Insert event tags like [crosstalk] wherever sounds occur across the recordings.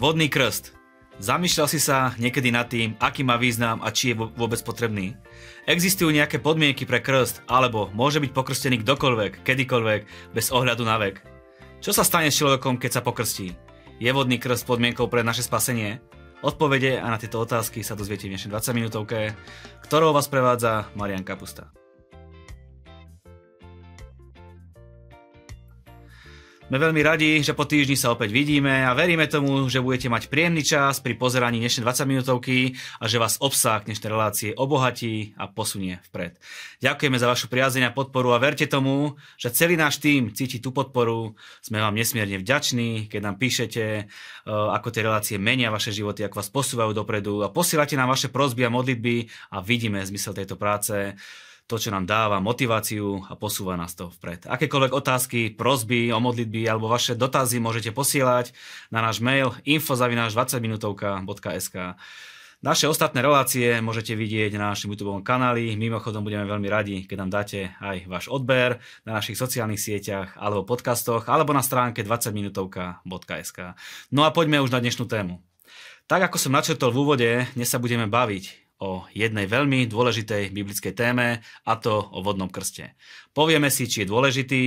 Vodný krst. Zamýšľal si sa niekedy nad tým, aký má význam a či je vôbec potrebný? Existujú nejaké podmienky pre krst, alebo môže byť pokrstený kdokoľvek, kedykoľvek, bez ohľadu na vek? Čo sa stane s človekom, keď sa pokrstí? Je vodný krst podmienkou pre naše spasenie? Odpovede a na tieto otázky sa dozviete v dnešnej 20 minútovke, ktorou vás prevádza Marian Kapusta. Sme veľmi radi, že po týždni sa opäť vidíme a veríme tomu, že budete mať príjemný čas pri pozeraní dnešnej 20 minútovky a že vás obsah dnešnej relácie obohatí a posunie vpred. Ďakujeme za vašu priazeň a podporu a verte tomu, že celý náš tým cíti tú podporu. Sme vám nesmierne vďační, keď nám píšete, eh, ako tie relácie menia vaše životy, ako vás posúvajú dopredu a posielate nám vaše prozby a modlitby a vidíme zmysel tejto práce to, čo nám dáva motiváciu a posúva nás to vpred. Akékoľvek otázky, prozby o modlitby alebo vaše dotazy môžete posielať na náš mail infozavináš20minutovka.sk Naše ostatné relácie môžete vidieť na našom YouTube kanáli. Mimochodom budeme veľmi radi, keď nám dáte aj váš odber na našich sociálnych sieťach alebo podcastoch alebo na stránke 20minutovka.sk. No a poďme už na dnešnú tému. Tak ako som načrtol v úvode, dnes sa budeme baviť o jednej veľmi dôležitej biblickej téme, a to o vodnom krste. Povieme si, či je dôležitý,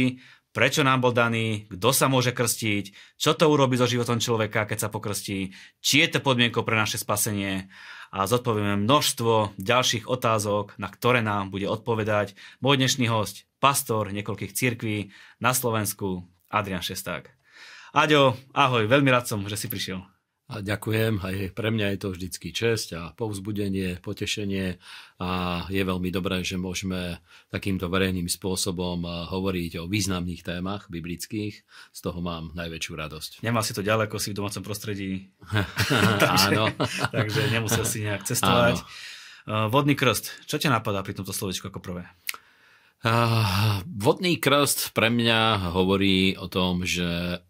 prečo nám bol daný, kto sa môže krstiť, čo to urobí so životom človeka, keď sa pokrstí, či je to podmienkou pre naše spasenie a zodpovieme množstvo ďalších otázok, na ktoré nám bude odpovedať môj dnešný host, pastor niekoľkých cirkví na Slovensku, Adrian Šesták. Aďo, ahoj, veľmi rád som, že si prišiel. A ďakujem, aj pre mňa je to vždycky čest a povzbudenie, potešenie a je veľmi dobré, že môžeme takýmto verejným spôsobom hovoriť o významných témach biblických. Z toho mám najväčšiu radosť. Nemá si to ďaleko, si v domácom prostredí. [laughs] takže, Áno. [laughs] takže nemusel si nejak cestovať. Áno. Vodný krst, čo ťa napadá pri tomto slovičku ako prvé? vodný krst pre mňa hovorí o tom, že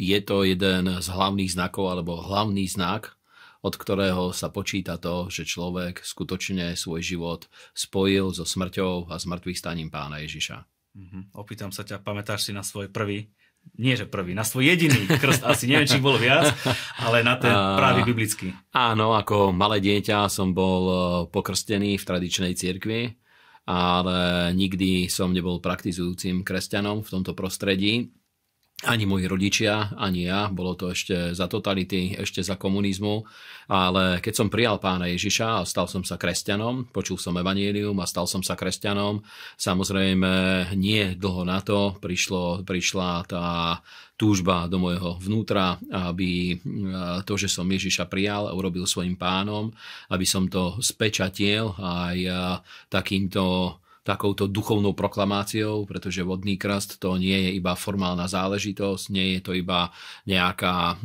je to jeden z hlavných znakov alebo hlavný znak, od ktorého sa počíta to, že človek skutočne svoj život spojil so smrťou a smrtvých staním pána Ježiša. Uh-huh. Opýtam sa ťa, pamätáš si na svoj prvý, nie že prvý, na svoj jediný krst, asi neviem, či bol viac, ale na ten pravý biblický. Áno, ako malé dieťa som bol e, pokrstený v tradičnej cirkvi, ale nikdy som nebol praktizujúcim kresťanom v tomto prostredí ani moji rodičia, ani ja, bolo to ešte za totality, ešte za komunizmu, ale keď som prijal pána Ježiša a stal som sa kresťanom, počul som evanílium a stal som sa kresťanom, samozrejme nie dlho na to prišlo, prišla tá túžba do môjho vnútra, aby to, že som Ježiša prijal a urobil svojim pánom, aby som to spečatiel aj takýmto takouto duchovnou proklamáciou, pretože vodný krst to nie je iba formálna záležitosť, nie je to iba nejaká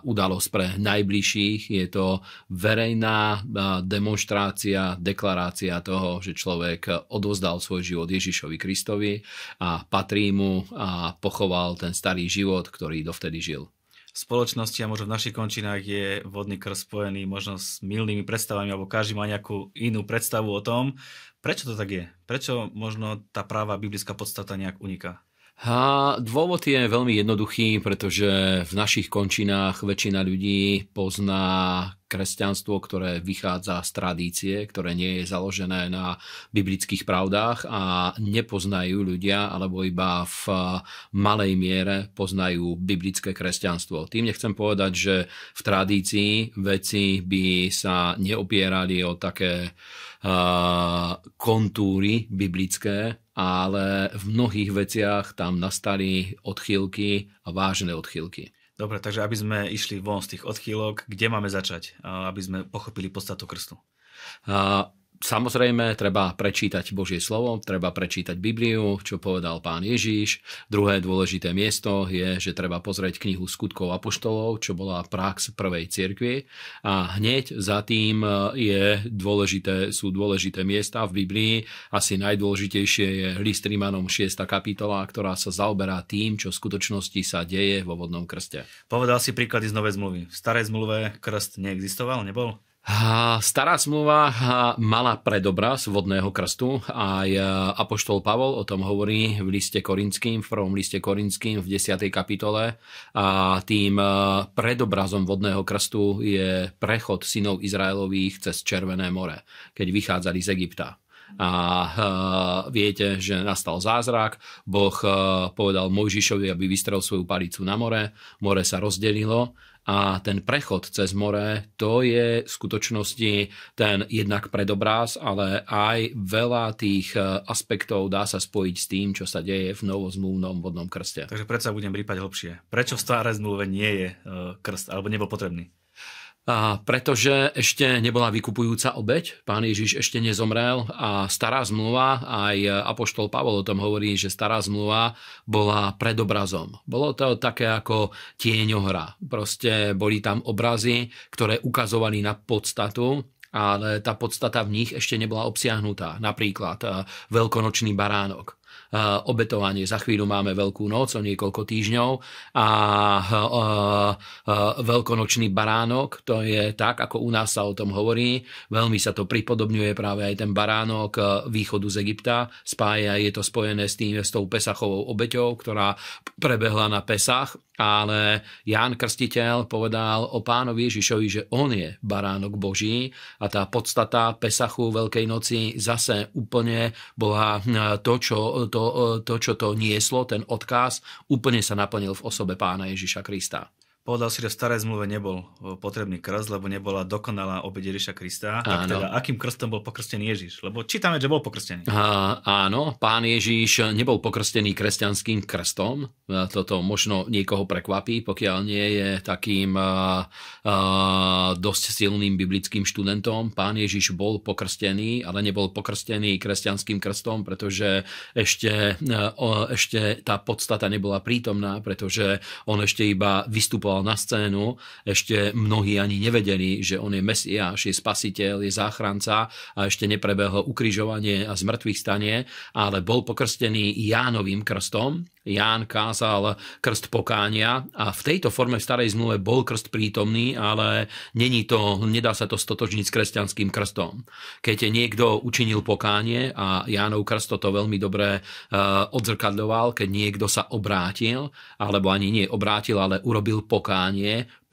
udalosť pre najbližších, je to verejná demonstrácia, deklarácia toho, že človek odozdal svoj život Ježišovi Kristovi a patrí mu a pochoval ten starý život, ktorý dovtedy žil v spoločnosti a možno v našich končinách je vodný krst spojený možno s milnými predstavami, alebo každý má nejakú inú predstavu o tom. Prečo to tak je? Prečo možno tá práva biblická podstata nejak uniká? A dôvod je veľmi jednoduchý, pretože v našich končinách väčšina ľudí pozná kresťanstvo, ktoré vychádza z tradície, ktoré nie je založené na biblických pravdách a nepoznajú ľudia, alebo iba v malej miere poznajú biblické kresťanstvo. Tým nechcem povedať, že v tradícii veci by sa neopierali o také kontúry biblické, ale v mnohých veciach tam nastali odchýlky a vážne odchýlky. Dobre, takže aby sme išli von z tých odchýlok, kde máme začať, aby sme pochopili podstatu krstu? Samozrejme, treba prečítať Božie slovo, treba prečítať Bibliu, čo povedal pán Ježíš. Druhé dôležité miesto je, že treba pozrieť knihu skutkov apoštolov, čo bola prax prvej cirkvi. A hneď za tým je dôležité, sú dôležité miesta v Biblii. Asi najdôležitejšie je list Rímanom 6. kapitola, ktorá sa zaoberá tým, čo v skutočnosti sa deje vo vodnom krste. Povedal si príklady z Novej zmluvy. V starej zmluve krst neexistoval, nebol? Stará zmluva mala predobraz vodného krstu. Aj e, Apoštol Pavol o tom hovorí v liste Korinským, v prvom liste Korinským v 10. kapitole. A tým e, predobrazom vodného krstu je prechod synov Izraelových cez Červené more, keď vychádzali z Egypta a uh, viete, že nastal zázrak. Boh povedal Mojžišovi, aby vystrel svoju palicu na more. More sa rozdelilo a ten prechod cez more, to je v skutočnosti ten jednak predobraz, ale aj veľa tých e, aspektov dá sa spojiť s tým, čo sa deje v novozmluvnom vodnom krste. Takže predsa budem prípať hlbšie. Prečo v starej zmluve nie je e, krst, alebo nebol potrebný? A pretože ešte nebola vykupujúca obeď, pán Ježiš ešte nezomrel a stará zmluva, aj Apoštol Pavol o tom hovorí, že stará zmluva bola predobrazom. Bolo to také ako tieňohra. Proste boli tam obrazy, ktoré ukazovali na podstatu ale tá podstata v nich ešte nebola obsiahnutá. Napríklad eh, veľkonočný baránok obetovanie. Za chvíľu máme Veľkú noc o niekoľko týždňov a veľkonočný baránok, to je tak, ako u nás sa o tom hovorí. Veľmi sa to pripodobňuje práve aj ten baránok východu z Egypta. Spája, je to spojené s tým, s tou Pesachovou obeťou, ktorá prebehla na Pesach ale Ján Krstiteľ povedal o pánovi Ježišovi, že on je baránok Boží a tá podstata Pesachu Veľkej noci zase úplne bola to, čo to, to, čo to nieslo, ten odkaz, úplne sa naplnil v osobe pána Ježiša Krista. Povedal si, že v starej zmluve nebol potrebný krst, lebo nebola dokonalá obeď Ježiša Krista. Áno. Tak teda, akým krstom bol pokrstený Ježiš? Lebo čítame, že bol pokrstený. A, áno, pán Ježiš nebol pokrstený kresťanským krstom. Toto možno niekoho prekvapí, pokiaľ nie je takým a, a, dosť silným biblickým študentom. Pán Ježiš bol pokrstený, ale nebol pokrstený kresťanským krstom, pretože ešte, o, ešte tá podstata nebola prítomná, pretože on ešte iba vystupoval vystupoval na scénu, ešte mnohí ani nevedeli, že on je Mesiáš, je spasiteľ, je záchranca a ešte neprebehlo ukrižovanie a zmrtvých stanie, ale bol pokrstený Jánovým krstom, Ján kázal krst pokánia a v tejto forme v starej zmluve bol krst prítomný, ale není to, nedá sa to stotožniť s kresťanským krstom. Keď niekto učinil pokánie a Jánov krst to veľmi dobre uh, odzrkadľoval, keď niekto sa obrátil, alebo ani nie obrátil, ale urobil pokánie,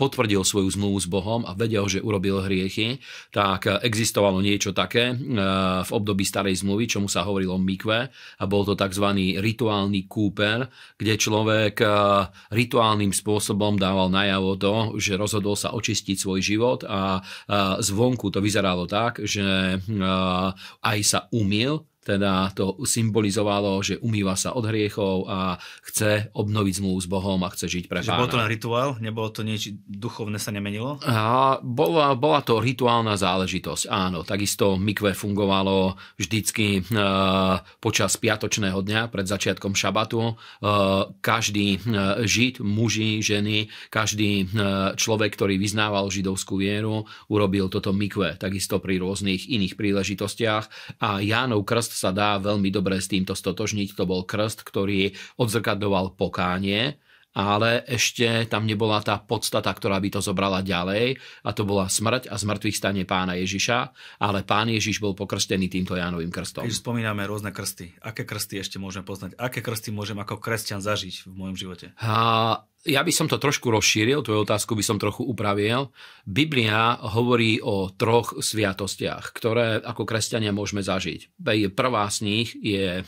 potvrdil svoju zmluvu s Bohom a vedel, že urobil hriechy, tak existovalo niečo také e, v období starej zmluvy, čomu sa hovorilo mikve a bol to tzv. rituálny kúper, kde človek e, rituálnym spôsobom dával najavo to, že rozhodol sa očistiť svoj život a zvonku to vyzeralo tak, že aj sa umil, teda to symbolizovalo, že umýva sa od hriechov a chce obnoviť zmluvu s Bohom a chce žiť pre Pána. Bolo to len rituál? Nebolo to niečo duchovné sa nemenilo? A bola, bola to rituálna záležitosť, áno. Takisto mikve fungovalo vždycky e, počas piatočného dňa pred začiatkom šabatu. E, každý e, žid, muži, ženy, každý e, človek, ktorý vyznával židovskú vieru, urobil toto mikve. Takisto pri rôznych iných príležitostiach. A Jánov krst krst sa dá veľmi dobre s týmto stotožniť. To bol krst, ktorý odzrkadoval pokánie, ale ešte tam nebola tá podstata, ktorá by to zobrala ďalej a to bola smrť a zmrtvých stane pána Ježiša, ale pán Ježiš bol pokrstený týmto Jánovým krstom. Keď spomíname rôzne krsty, aké krsty ešte môžeme poznať? Aké krsty môžem ako kresťan zažiť v môjom živote? A ja by som to trošku rozšíril, tvoju otázku by som trochu upravil. Biblia hovorí o troch sviatostiach, ktoré ako kresťania môžeme zažiť. Prvá z nich je e,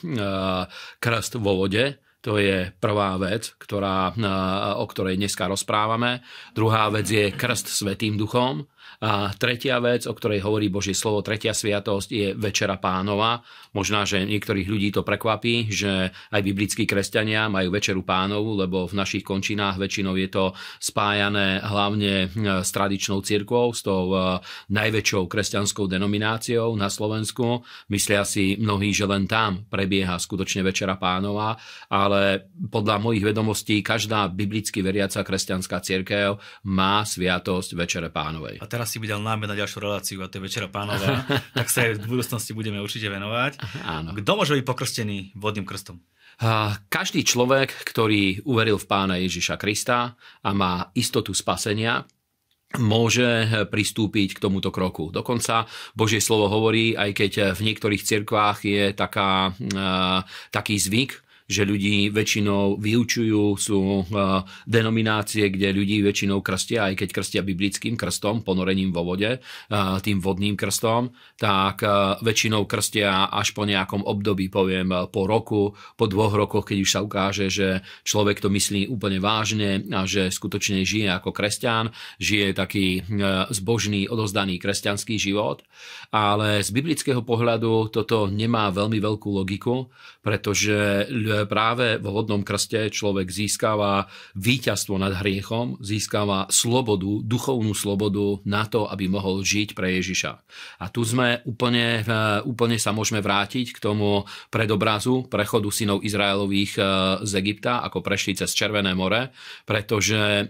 krst vo vode, to je prvá vec, ktorá, e, o ktorej dneska rozprávame. Druhá vec je krst Svetým duchom. A tretia vec, o ktorej hovorí Božie slovo, tretia sviatosť je Večera pánova. Možná, že niektorých ľudí to prekvapí, že aj biblickí kresťania majú Večeru pánovu, lebo v našich končinách väčšinou je to spájané hlavne e, s tradičnou cirkvou, s tou e, najväčšou kresťanskou denomináciou na Slovensku. Myslia si mnohí, že len tam prebieha skutočne Večera pánova, ale podľa mojich vedomostí každá biblicky veriaca kresťanská cirkev má sviatosť Večere pánovej. A teraz si by dal námed na ďalšiu reláciu a to je Večera pánova, [laughs] tak sa aj v budúcnosti budeme určite venovať. Áno. Kto môže byť pokrstený vodným krstom? Každý človek, ktorý uveril v pána Ježiša Krista a má istotu spasenia, môže pristúpiť k tomuto kroku. Dokonca Božie slovo hovorí, aj keď v niektorých cirkvách je taká, taký zvyk, že ľudí väčšinou vyučujú, sú e, denominácie, kde ľudí väčšinou krstia, aj keď krstia biblickým krstom, ponorením vo vode, e, tým vodným krstom, tak e, väčšinou krstia až po nejakom období, poviem po roku, po dvoch rokoch, keď už sa ukáže, že človek to myslí úplne vážne a že skutočne žije ako kresťan, žije taký zbožný, odozdaný kresťanský život. Ale z biblického pohľadu toto nemá veľmi veľkú logiku, pretože práve vo vodnom krste človek získava víťazstvo nad hriechom, získava slobodu, duchovnú slobodu na to, aby mohol žiť pre Ježiša. A tu sme úplne, e, úplne sa môžeme vrátiť k tomu predobrazu prechodu synov Izraelových e, z Egypta, ako prešli cez Červené more, pretože e,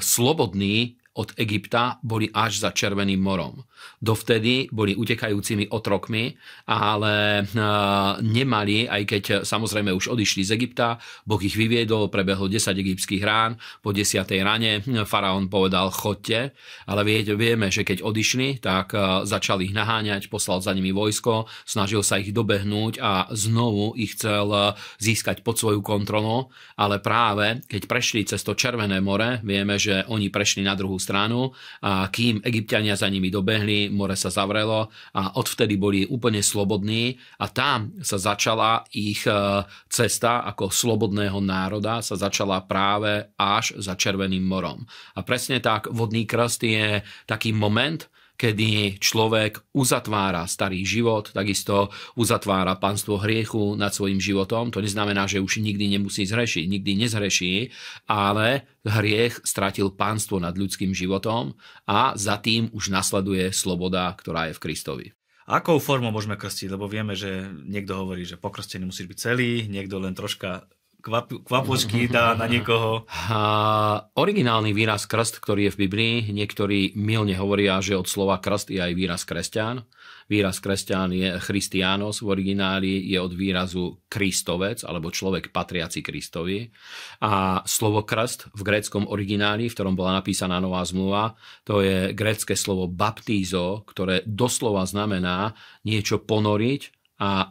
slobodní od Egypta boli až za Červeným morom. Dovtedy boli utekajúcimi otrokmi, ale nemali, aj keď samozrejme už odišli z Egypta, Boh ich vyviedol, prebehlo 10 egyptských rán, po 10. rane faraón povedal chodte, ale vieme, že keď odišli, tak začal ich naháňať, poslal za nimi vojsko, snažil sa ich dobehnúť a znovu ich chcel získať pod svoju kontrolu, ale práve keď prešli cez to Červené more, vieme, že oni prešli na druhú stranu a kým egyptiania za nimi dobehli, more sa zavrelo a odvtedy boli úplne slobodní a tam sa začala ich e, cesta ako slobodného národa sa začala práve až za Červeným morom. A presne tak vodný krst je taký moment, kedy človek uzatvára starý život, takisto uzatvára panstvo hriechu nad svojim životom. To neznamená, že už nikdy nemusí zhrešiť, nikdy nezhreší, ale hriech stratil pánstvo nad ľudským životom a za tým už nasleduje sloboda, ktorá je v Kristovi. Akou formou môžeme krstiť? Lebo vieme, že niekto hovorí, že pokrstený musí byť celý, niekto len troška kvap, kvapočky dá na niekoho. A, originálny výraz krst, ktorý je v Biblii, niektorí milne hovoria, že od slova krst je aj výraz kresťan. Výraz kresťan je christianos v origináli, je od výrazu kristovec, alebo človek patriaci Kristovi. A slovo krst v gréckom origináli, v ktorom bola napísaná nová zmluva, to je grécke slovo baptízo, ktoré doslova znamená niečo ponoriť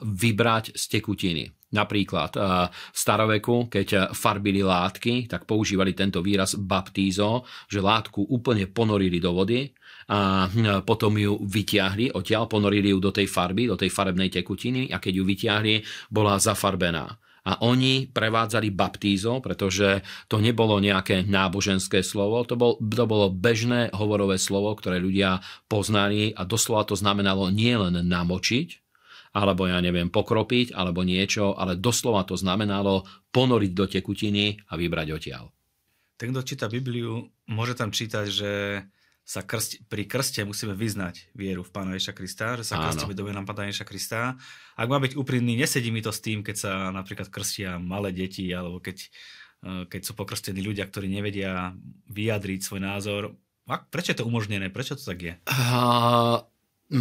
vybrať z tekutiny. Napríklad eh, v staroveku, keď farbili látky, tak používali tento výraz baptízo, že látku úplne ponorili do vody a hm, potom ju vyťahli odtiaľ, ponorili ju do tej farby, do tej farebnej tekutiny a keď ju vyťahli, bola zafarbená. A oni prevádzali baptízo, pretože to nebolo nejaké náboženské slovo, to, bol, to bolo bežné hovorové slovo, ktoré ľudia poznali a doslova to znamenalo nielen namočiť, alebo ja neviem, pokropiť, alebo niečo, ale doslova to znamenalo ponoriť do tekutiny a vybrať odtiaľ. Ten, kto číta Bibliu, môže tam čítať, že sa krst, pri krste musíme vyznať vieru v Pána Ježa Krista, že sa krstíme do nám Pána Ježa Krista. Ak má byť úprimný, nesedí mi to s tým, keď sa napríklad krstia malé deti, alebo keď, eh, keď sú pokrstení ľudia, ktorí nevedia vyjadriť svoj názor. Prečo je to umožnené? Prečo to tak je? Uh,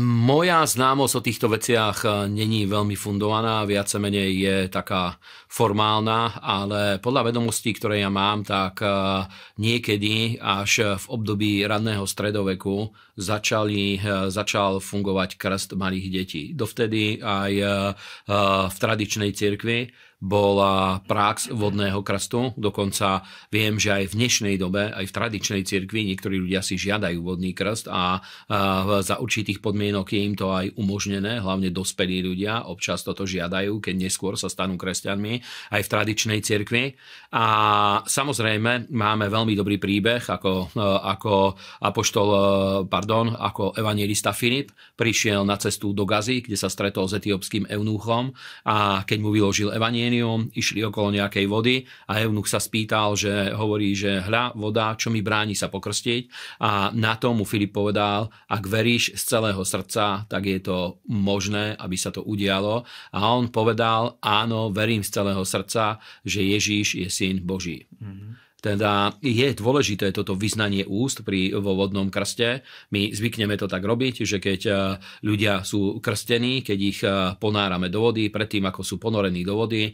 moja známosť o týchto veciach eh, není veľmi fundovaná, viac menej je taká formálna, ale podľa vedomostí, ktoré ja mám, tak eh, niekedy až v období radného stredoveku začali, eh, začal fungovať krst malých detí. Dovtedy aj v tradičnej cirkvi bola prax vodného krstu. Dokonca viem, že aj v dnešnej dobe, aj v tradičnej cirkvi niektorí ľudia si žiadajú vodný krst a, za určitých podmienok je im to aj umožnené, hlavne dospelí ľudia občas toto žiadajú, keď neskôr sa stanú kresťanmi aj v tradičnej cirkvi. A samozrejme máme veľmi dobrý príbeh, ako, ako apoštol, pardon, ako evangelista Filip prišiel na cestu do Gazy, kde sa stretol s etiópskym eunuchom a keď mu vyložil evanielium, Arméniom, išli okolo nejakej vody a Eunuch sa spýtal, že hovorí, že hľa, voda, čo mi bráni sa pokrstiť a na to mu Filip povedal, ak veríš z celého srdca, tak je to možné, aby sa to udialo a on povedal, áno, verím z celého srdca, že Ježíš je syn Boží. Mm-hmm. Teda je dôležité toto vyznanie úst pri, vo vodnom krste. My zvykneme to tak robiť, že keď e, ľudia sú krstení, keď ich e, ponárame do vody, predtým ako sú ponorení do vody, e,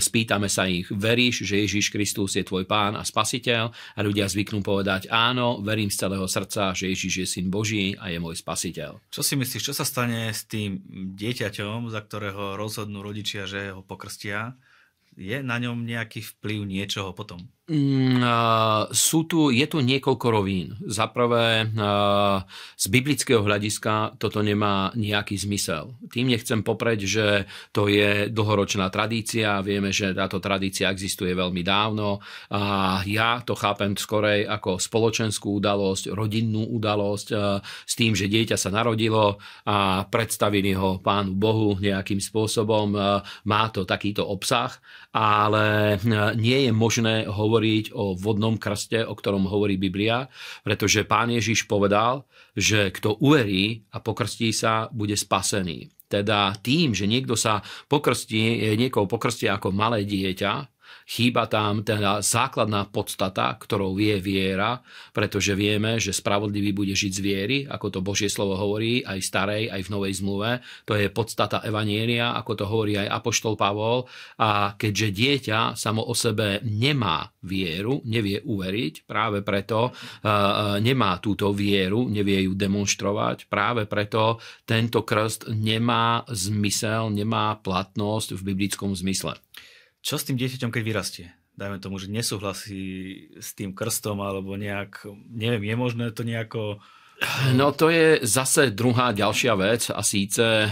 spýtame sa ich, veríš, že Ježiš Kristus je tvoj pán a spasiteľ? A ľudia zvyknú povedať, áno, verím z celého srdca, že Ježiš je syn Boží a je môj spasiteľ. Čo si myslíš, čo sa stane s tým dieťaťom, za ktorého rozhodnú rodičia, že ho pokrstia? Je na ňom nejaký vplyv niečoho potom? Mm, sú tu, je tu niekoľko rovín. Za prvé, z biblického hľadiska toto nemá nejaký zmysel. Tým nechcem popreť, že to je dlhoročná tradícia. Vieme, že táto tradícia existuje veľmi dávno. A ja to chápem skorej ako spoločenskú udalosť, rodinnú udalosť s tým, že dieťa sa narodilo a predstavili ho pánu Bohu nejakým spôsobom. Má to takýto obsah, ale nie je možné hovoriť hovoriť o vodnom krste, o ktorom hovorí Biblia, pretože pán Ježiš povedal, že kto uverí a pokrstí sa, bude spasený. Teda tým, že niekto sa pokrstí, niekoho pokrstí ako malé dieťa, Chýba tam teda základná podstata, ktorou je viera, pretože vieme, že spravodlivý bude žiť z viery, ako to Božie slovo hovorí aj v starej, aj v novej zmluve. To je podstata Evanielia, ako to hovorí aj Apoštol Pavol. A keďže dieťa samo o sebe nemá vieru, nevie uveriť, práve preto nemá túto vieru, nevie ju demonstrovať, práve preto tento krst nemá zmysel, nemá platnosť v biblickom zmysle. Čo s tým dieťaťom, keď vyrastie? Dajme tomu, že nesúhlasí s tým krstom, alebo nejak, neviem, je možné to nejako No to je zase druhá ďalšia vec a síce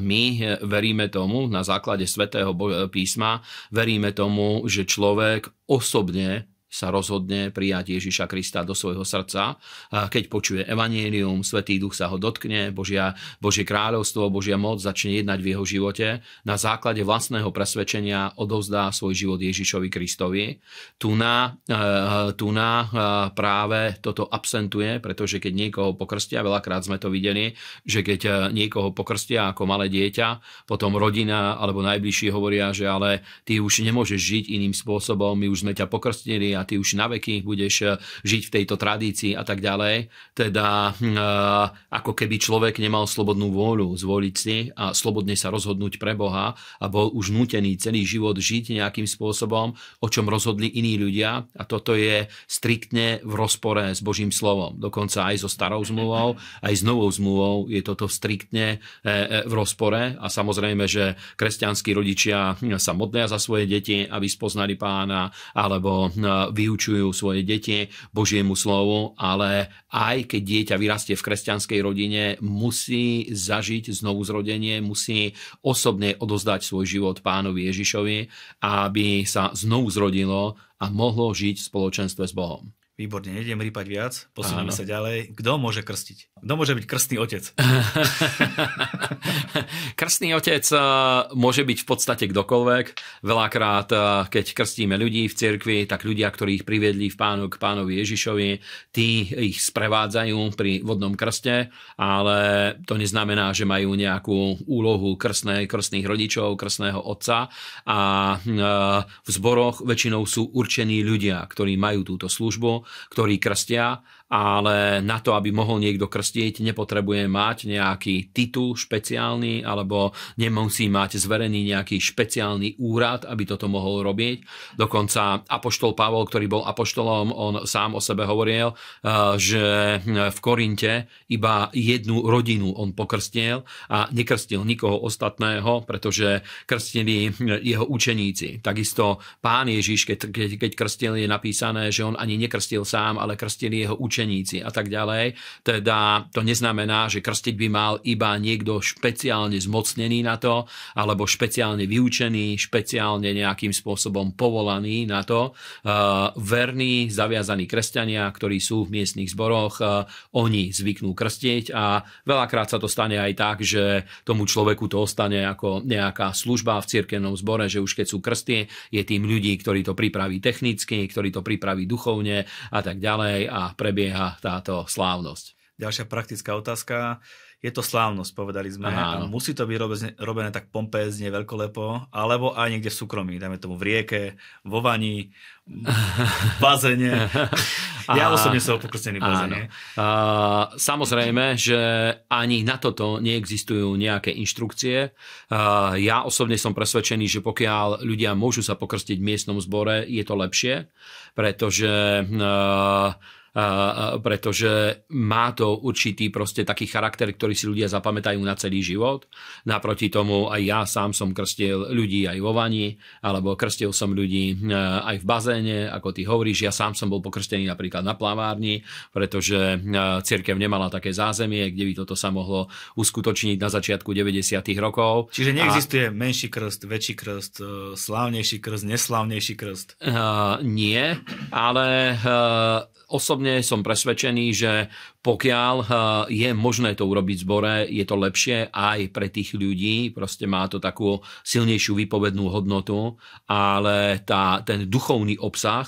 my veríme tomu na základe svätého písma, veríme tomu, že človek osobne sa rozhodne prijať Ježiša Krista do svojho srdca. Keď počuje evanielium, Svetý Duch sa ho dotkne, Božia, Božie kráľovstvo, Božia moc začne jednať v jeho živote. Na základe vlastného presvedčenia odovzdá svoj život Ježišovi Kristovi. Tu na, eh, tu na eh, práve toto absentuje, pretože keď niekoho pokrstia, veľakrát sme to videli, že keď eh, niekoho pokrstia ako malé dieťa, potom rodina alebo najbližší hovoria, že ale ty už nemôžeš žiť iným spôsobom, my už sme ťa pokrstili a ty už na veky budeš eh, žiť v tejto tradícii a tak ďalej. Teda eh, ako keby človek nemal slobodnú vôľu zvoliť si a slobodne sa rozhodnúť pre Boha a bol už nútený celý život žiť nejakým spôsobom, o čom rozhodli iní ľudia a toto je striktne v rozpore s Božím slovom. Dokonca aj so starou zmluvou, aj s novou zmluvou je toto striktne eh, v rozpore a samozrejme, že kresťanskí rodičia sa modlia za svoje deti, aby spoznali pána, alebo vyučujú svoje deti Božiemu slovu, ale aj keď dieťa vyrastie v kresťanskej rodine, musí zažiť znovu zrodenie, musí osobne odozdať svoj život pánovi Ježišovi, aby sa znovu zrodilo a mohlo žiť v spoločenstve s Bohom. Výborne, nejdem rýpať viac, posunieme sa ďalej. Kto môže krstiť? Kto môže byť krstný otec? [laughs] krstný otec eh, môže byť v podstate kdokoľvek. Veľakrát, eh, keď krstíme ľudí v cirkvi, tak ľudia, ktorí ich priviedli v pánu, k pánovi Ježišovi, tí ich sprevádzajú pri vodnom krste, ale to neznamená, že majú nejakú úlohu krstnej, krstných rodičov, krstného otca. A eh, v zboroch väčšinou sú určení ľudia, ktorí majú túto službu ktorí krstia ale na to, aby mohol niekto krstiť, nepotrebuje mať nejaký titul špeciálny alebo nemusí mať zverený nejaký špeciálny úrad, aby toto mohol robiť. Dokonca Apoštol Pavol, ktorý bol apoštolom, on sám o sebe hovoril, eh, že v Korinte iba jednu rodinu on pokrstil a nekrstil nikoho ostatného, pretože krstili jeho učeníci. Takisto pán Ježiš, keď, keď krstil, je napísané, že on ani nekrstil sám, ale krstili jeho učeníci učeníci a tak ďalej. Teda to neznamená, že krstiť by mal iba niekto špeciálne zmocnený na to, alebo špeciálne vyučený, špeciálne nejakým spôsobom povolaný na to. Uh, verní, zaviazaní kresťania, ktorí sú v miestnych zboroch, uh, oni zvyknú krstiť a veľakrát sa to stane aj tak, že tomu človeku to ostane ako nejaká služba v cirkevnom zbore, že už keď sú krsty, je tým ľudí, ktorí to pripraví technicky, ktorí to pripraví duchovne a tak ďalej a prebie prebieha táto slávnosť. Ďalšia praktická otázka. Je to slávnosť, povedali sme. Aha, a musí to byť robené, robené tak pompézne, veľkolepo, alebo aj niekde v súkromí, dajme tomu v rieke, vo vani, v bazene. [laughs] Ja osobne som pokrstený v bazene. Uh, samozrejme, že ani na toto neexistujú nejaké inštrukcie. Uh, ja osobne som presvedčený, že pokiaľ ľudia môžu sa pokrstiť v miestnom zbore, je to lepšie, pretože uh, pretože má to určitý proste taký charakter, ktorý si ľudia zapamätajú na celý život. Naproti tomu aj ja sám som krstil ľudí aj vo vani, alebo krstil som ľudí e, aj v bazéne, ako ty hovoríš. Ja sám som bol pokrstený napríklad na plavárni, pretože e, cirkev nemala také zázemie, kde by toto sa mohlo uskutočniť na začiatku 90. rokov. Čiže neexistuje a... menší krst, väčší krst, e, slávnejší krst, neslávnejší krst? Uh, nie, ale uh, osobne som presvedčený, že pokiaľ eh, je možné to urobiť v zbore, je to lepšie aj pre tých ľudí, proste má to takú silnejšiu výpovednú hodnotu, ale tá, ten duchovný obsah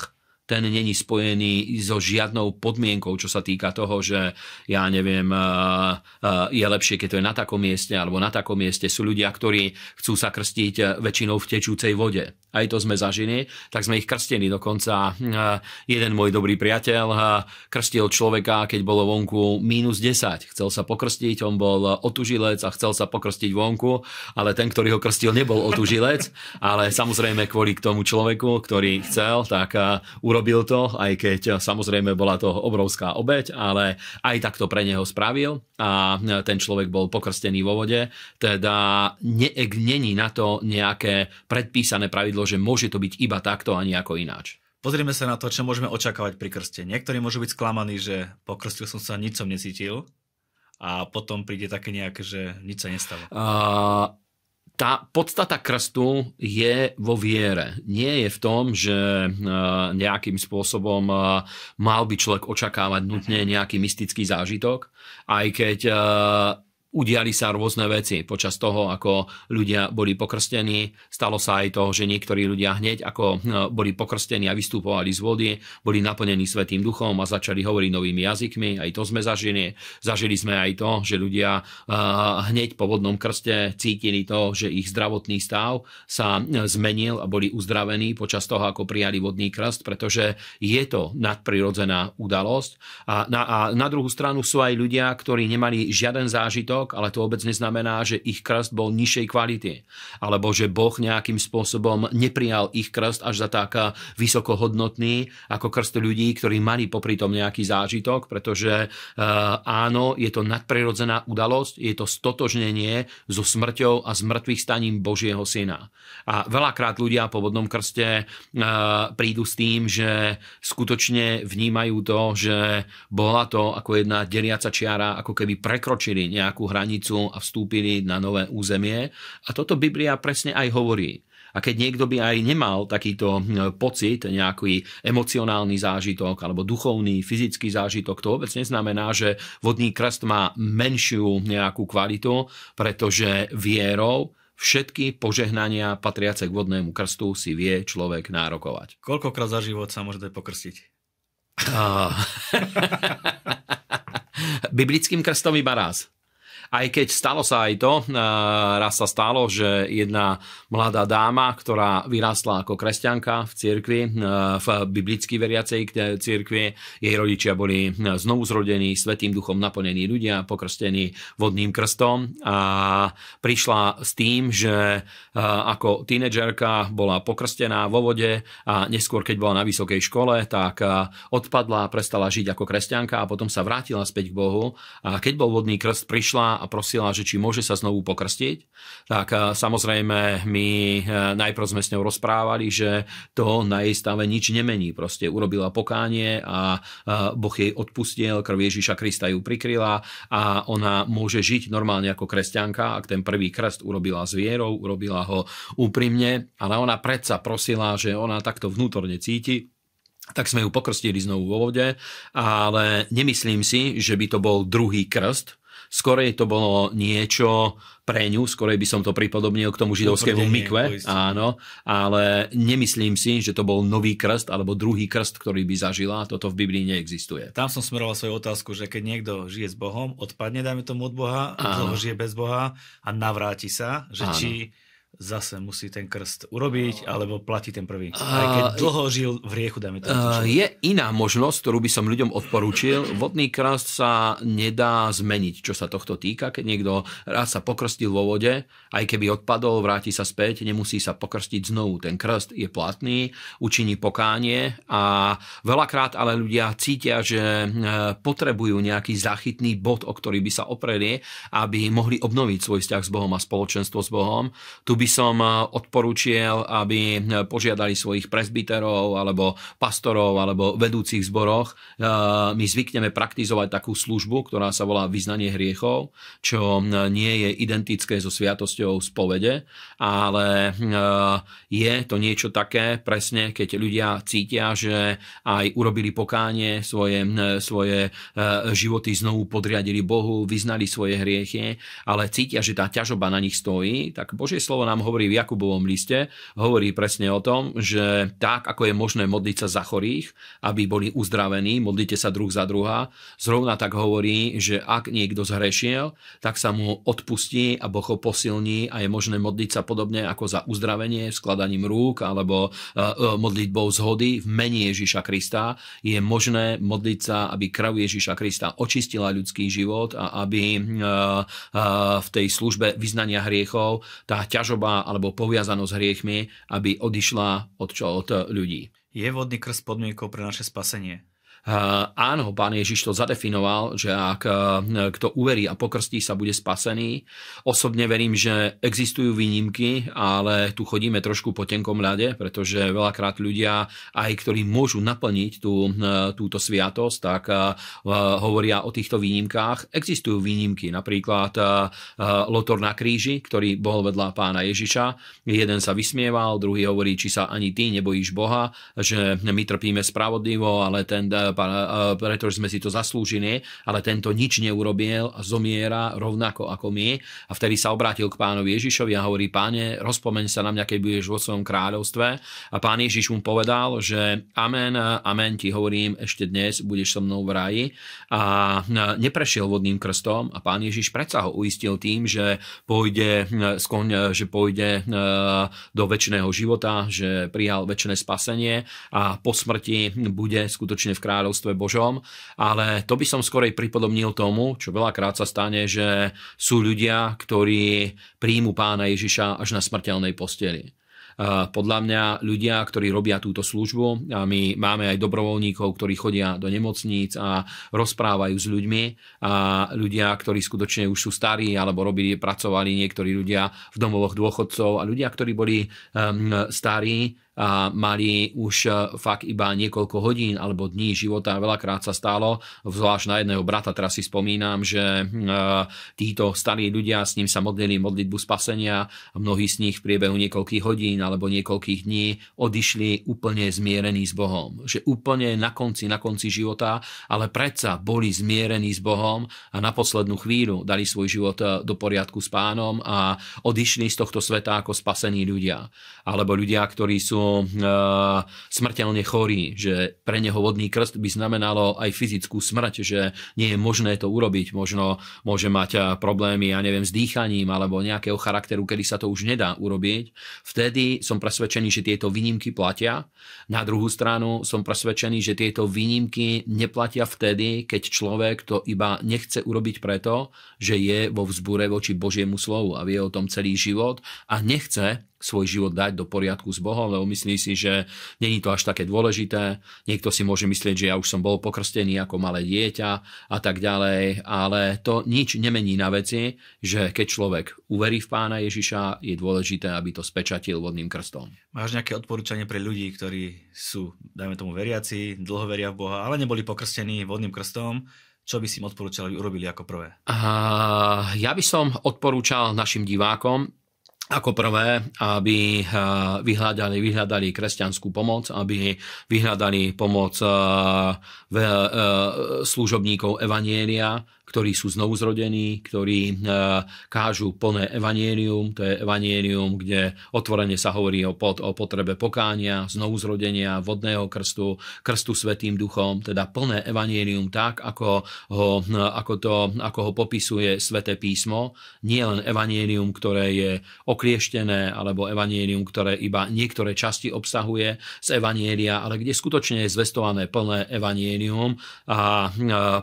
ten není spojený so žiadnou podmienkou, čo sa týka toho, že ja neviem, eh, eh, je lepšie, keď to je na takom mieste alebo na takom mieste. Sú ľudia, ktorí chcú sa krstiť väčšinou v tečúcej vode aj to sme zažili, tak sme ich krstili. Dokonca eh, jeden môj dobrý priateľ eh, krstil človeka, keď bolo vonku minus 10. Chcel sa pokrstiť, on bol otužilec a chcel sa pokrstiť vonku, ale ten, ktorý ho krstil, nebol otužilec, ale samozrejme kvôli k tomu človeku, ktorý chcel, tak eh, urobil to, aj keď samozrejme bola to obrovská obeď, ale aj tak to pre neho spravil a ten človek bol pokrstený vo vode. Teda není na to nejaké predpísané pravidlo, že môže to byť iba takto a nejako ináč. Pozrieme sa na to, čo môžeme očakávať pri krste. Niektorí môžu byť sklamaní, že pokrstil som sa, nič som necítil a potom príde také nejaké, že nič sa nestalo. Uh, tá podstata krstu je vo viere. Nie je v tom, že nejakým spôsobom mal by človek očakávať nutne nejaký mystický zážitok, aj keď udiali sa rôzne veci počas toho, ako ľudia boli pokrstení. Stalo sa aj to, že niektorí ľudia hneď ako e, boli pokrstení a vystupovali z vody, boli naplnení Svetým duchom a začali hovoriť novými jazykmi. Aj to sme zažili. Zažili sme aj to, že ľudia e, hneď po vodnom krste cítili to, že ich zdravotný stav sa e, zmenil a boli uzdravení počas toho, ako prijali vodný krst, pretože je to nadprirodzená udalosť. A na, a na druhú stranu sú aj ľudia, ktorí nemali žiaden zážitok zážitok, ale to vôbec neznamená, že ich krst bol nižšej kvality. Alebo že Boh nejakým spôsobom neprijal ich krst až za tak vysokohodnotný ako krst ľudí, ktorí mali popri tom nejaký zážitok, pretože uh, áno, je to nadprirodzená udalosť, je to stotožnenie so smrťou a zmrtvých staním Božieho syna. A veľakrát ľudia po vodnom krste uh, prídu s tým, že skutočne vnímajú to, že bola to ako jedna deliaca čiara, ako keby prekročili nejakú hranicu a vstúpili na nové územie. A toto Biblia presne aj hovorí. A keď niekto by aj nemal takýto hm, pocit, nejaký emocionálny zážitok alebo duchovný, fyzický zážitok, to vôbec neznamená, že vodný krst má menšiu nejakú kvalitu, pretože vierou všetky požehnania patriace k vodnému krstu si vie človek nárokovať. Koľkokrát za život sa môže pokrstiť? [laughs] Biblickým krstom iba raz. Aj keď stalo sa aj to, raz sa stalo, že jedna mladá dáma, ktorá vyrástla ako kresťanka v cirkvi, v biblicky veriacej cirkvi, jej rodičia boli znovu zrodení, svetým duchom naplnení ľudia, pokrstení vodným krstom a prišla s tým, že ako tínedžerka bola pokrstená vo vode a neskôr, keď bola na vysokej škole, tak odpadla, prestala žiť ako kresťanka a potom sa vrátila späť k Bohu. A keď bol vodný krst, prišla a prosila, že či môže sa znovu pokrstiť, tak eh, samozrejme my eh, najprv sme s ňou rozprávali, že to na jej stave nič nemení. Proste urobila pokánie a eh, Boh jej odpustil, krv Ježiša Krista ju prikryla a ona môže žiť normálne ako kresťanka, ak ten prvý krst urobila s vierou, urobila ho úprimne, ale ona predsa prosila, že ona takto vnútorne cíti, tak sme ju pokrstili znovu vo vode, ale nemyslím si, že by to bol druhý krst, Skorej to bolo niečo pre ňu, skorej by som to pripodobnil k tomu židovskému mikve, áno, ale nemyslím si, že to bol nový krst alebo druhý krst, ktorý by zažila. Toto v Biblii neexistuje. Tam som smeroval svoju otázku, že keď niekto žije s Bohom, odpadne, dajme tomu od Boha, dlho žije bez Boha a navráti sa, že áno. či zase musí ten krst urobiť, alebo platí ten prvý. Aj keď dlho žil v riechu, dajme to. Je iná možnosť, ktorú by som ľuďom odporúčil. Vodný krst sa nedá zmeniť, čo sa tohto týka. Keď niekto raz sa pokrstil vo vode, aj keby odpadol, vráti sa späť, nemusí sa pokrstiť znovu. Ten krst je platný, učiní pokánie a veľakrát ale ľudia cítia, že e, potrebujú nejaký záchytný bod, o ktorý by sa opreli, aby mohli obnoviť svoj vzťah s Bohom a spoločenstvo s Bohom. Tu by som eh, odporúčiel, aby eh, požiadali svojich presbyterov alebo pastorov alebo vedúcich zboroch. Eh, my zvykneme praktizovať takú službu, ktorá sa volá vyznanie hriechov, čo nie je identické so sviatosťou spovede, ale je to niečo také presne, keď ľudia cítia, že aj urobili pokánie, svoje, svoje životy znovu podriadili Bohu, vyznali svoje hriechy, ale cítia, že tá ťažoba na nich stojí, tak Božie slovo nám hovorí v Jakubovom liste, hovorí presne o tom, že tak, ako je možné modliť sa za chorých, aby boli uzdravení, modlite sa druh za druha, zrovna tak hovorí, že ak niekto zhrešiel, tak sa mu odpustí a Boh ho posilní a je možné modliť sa podobne ako za uzdravenie skladaním rúk alebo uh, modlitbou zhody v mene Ježiša Krista. Je možné modliť sa, aby krv Ježiša Krista očistila ľudský život a aby uh, v tej službe vyznania hriechov tá ťažoba choroba alebo poviazanosť hriechmi, aby odišla od, čo, od ľudí. Je vodný krst podmienkou pre naše spasenie? Áno, pán Ježiš to zadefinoval, že ak e, kto uverí a pokrstí sa, bude spasený. Osobne verím, že existujú výnimky, ale tu chodíme trošku po tenkom ľade, pretože veľakrát ľudia, aj ktorí môžu naplniť tú, e, túto sviatosť, tak hovoria o týchto výnimkách. Existujú výnimky, napríklad Lotor na kríži, ktorý bol vedľa pána Ježiša. Jeden sa vysmieval, druhý hovorí, či sa ani ty nebojíš Boha, že my trpíme spravodlivo, ale ten pretože sme si to zaslúžili, ale tento nič neurobil a zomiera rovnako ako my. A vtedy sa obrátil k pánovi Ježišovi a hovorí, páne, rozpomeň sa na mňa, keď budeš vo svojom kráľovstve. A pán Ježiš mu povedal, že amen, amen ti hovorím, ešte dnes budeš so mnou v raji. A neprešiel vodným krstom a pán Ježiš predsa ho uistil tým, že pôjde, skôň, že pôjde do väčšného života, že prijal väčšie spasenie a po smrti bude skutočne v kráľovstve kráľovstve Božom, ale to by som skorej pripodobnil tomu, čo veľakrát sa stane, že sú ľudia, ktorí príjmu pána Ježiša až na smrteľnej posteli. Podľa mňa ľudia, ktorí robia túto službu, a my máme aj dobrovoľníkov, ktorí chodia do nemocníc a rozprávajú s ľuďmi a ľudia, ktorí skutočne už sú starí alebo robili, pracovali niektorí ľudia v domovoch dôchodcov a ľudia, ktorí boli um, starí, mali už e, fakt iba niekoľko hodín alebo dní života. Veľakrát sa stalo, zvlášť na jedného brata, teraz si spomínam, že e, títo starí ľudia s ním sa modlili modlitbu spasenia a mnohí z nich v priebehu niekoľkých hodín alebo niekoľkých dní odišli úplne zmierení s Bohom. Že úplne na konci, na konci života, ale predsa boli zmierení s Bohom a na poslednú chvíľu dali svoj život e, do poriadku s pánom a odišli z tohto sveta ako spasení ľudia. Alebo ľudia, ktorí sú smrteľne chorý, že pre neho vodný krst by znamenalo aj fyzickú smrť, že nie je možné to urobiť. Možno môže mať uh, problémy, ja neviem, s dýchaním alebo nejakého charakteru, kedy sa to už nedá urobiť. Vtedy som presvedčený, že tieto výnimky platia. Na druhú stranu som presvedčený, že tieto výnimky neplatia vtedy, keď človek to iba nechce urobiť preto, že je vo vzbure voči Božiemu slovu a vie o tom celý život a nechce svoj život dať do poriadku s Bohom, lebo myslí si, že není to až také dôležité. Niekto si môže myslieť, že ja už som bol pokrstený ako malé dieťa a tak ďalej, ale to nič nemení na veci, že keď človek uverí v pána Ježiša, je dôležité, aby to spečatil vodným krstom. Máš nejaké odporúčanie pre ľudí, ktorí sú, dajme tomu, veriaci, dlho veria v Boha, ale neboli pokrstení vodným krstom, čo by si im odporúčal, aby urobili ako prvé? A ja by som odporúčal našim divákom, ako prvé, aby vyhľadali, vyhľadali kresťanskú pomoc, aby vyhľadali pomoc služobníkov Evanielia, ktorí sú znovu zrodení, ktorí e, kážu plné evanielium, to je evanielium, kde otvorene sa hovorí o, pot, o potrebe pokánia, znovu zrodenia, vodného krstu, krstu svetým duchom, teda plné evanielium tak, ako ho, ako to, ako ho popisuje sväté písmo, nie len evanielium, ktoré je oklieštené, alebo evanielium, ktoré iba niektoré časti obsahuje z evanielia, ale kde skutočne je zvestované plné evanielium. A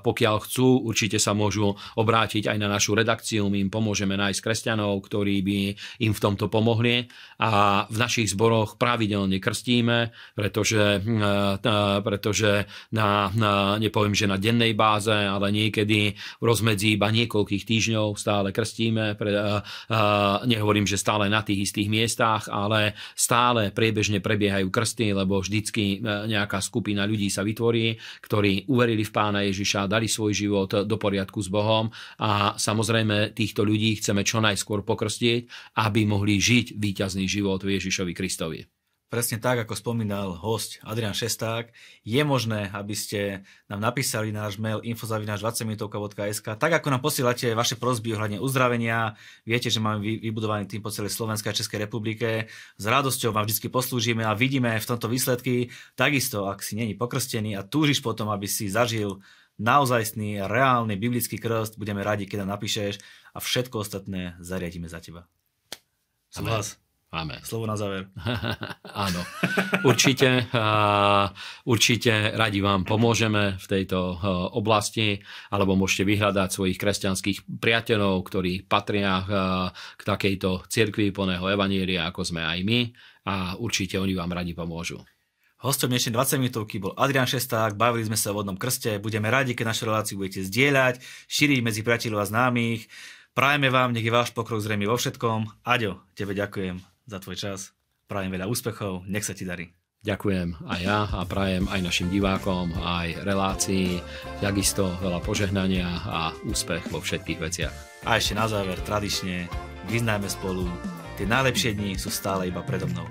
pokiaľ chcú, určite sa môžu obrátiť aj na našu redakciu, my im pomôžeme nájsť kresťanov, ktorí by im v tomto pomohli a v našich zboroch pravidelne krstíme, pretože, eh, pretože na, na, nepoviem, že na dennej báze, ale niekedy v rozmedzi iba niekoľkých týždňov stále krstíme. Pre, a, nehovorím, že stále na tých istých miestach, ale stále priebežne prebiehajú krsty, lebo vždycky nejaká skupina ľudí sa vytvorí, ktorí uverili v pána Ježiša, dali svoj život do poriadku poriadku s Bohom a samozrejme týchto ľudí chceme čo najskôr pokrstiť, aby mohli žiť víťazný život v Ježišovi Kristovi. Presne tak, ako spomínal host Adrian Šesták, je možné, aby ste nám napísali náš mail infozavinač20minutovka.sk tak ako nám posielate vaše prosby ohľadne uzdravenia. Viete, že máme vybudovaný tým po celej Slovenskej a Českej republike. S radosťou vám vždy poslúžime a vidíme v tomto výsledky. Takisto, ak si není pokrstený a túžiš potom, aby si zažil naozajstný, reálny biblický krst, budeme radi, keď nám napíšeš a všetko ostatné zariadíme za teba. Súhlas? Máme. Slovo na záver. [laughs] Áno, určite, určite radi vám pomôžeme v tejto oblasti, alebo môžete vyhľadať svojich kresťanských priateľov, ktorí patria k takejto cirkvi plného evanília, ako sme aj my a určite oni vám radi pomôžu. Hostom dnešnej 20 minútovky bol Adrian Šesták, bavili sme sa o vodnom krste, budeme radi, keď našu reláciu budete zdieľať, šíriť medzi priateľov a známych. Prajeme vám, nech je váš pokrok zrejme vo všetkom. Aďo, tebe ďakujem za tvoj čas. Prajem veľa úspechov, nech sa ti darí. Ďakujem aj ja a prajem aj našim divákom, aj relácii, takisto veľa požehnania a úspech vo všetkých veciach. A ešte na záver, tradične, vyznajme spolu, tie najlepšie dni sú stále iba predo mnou.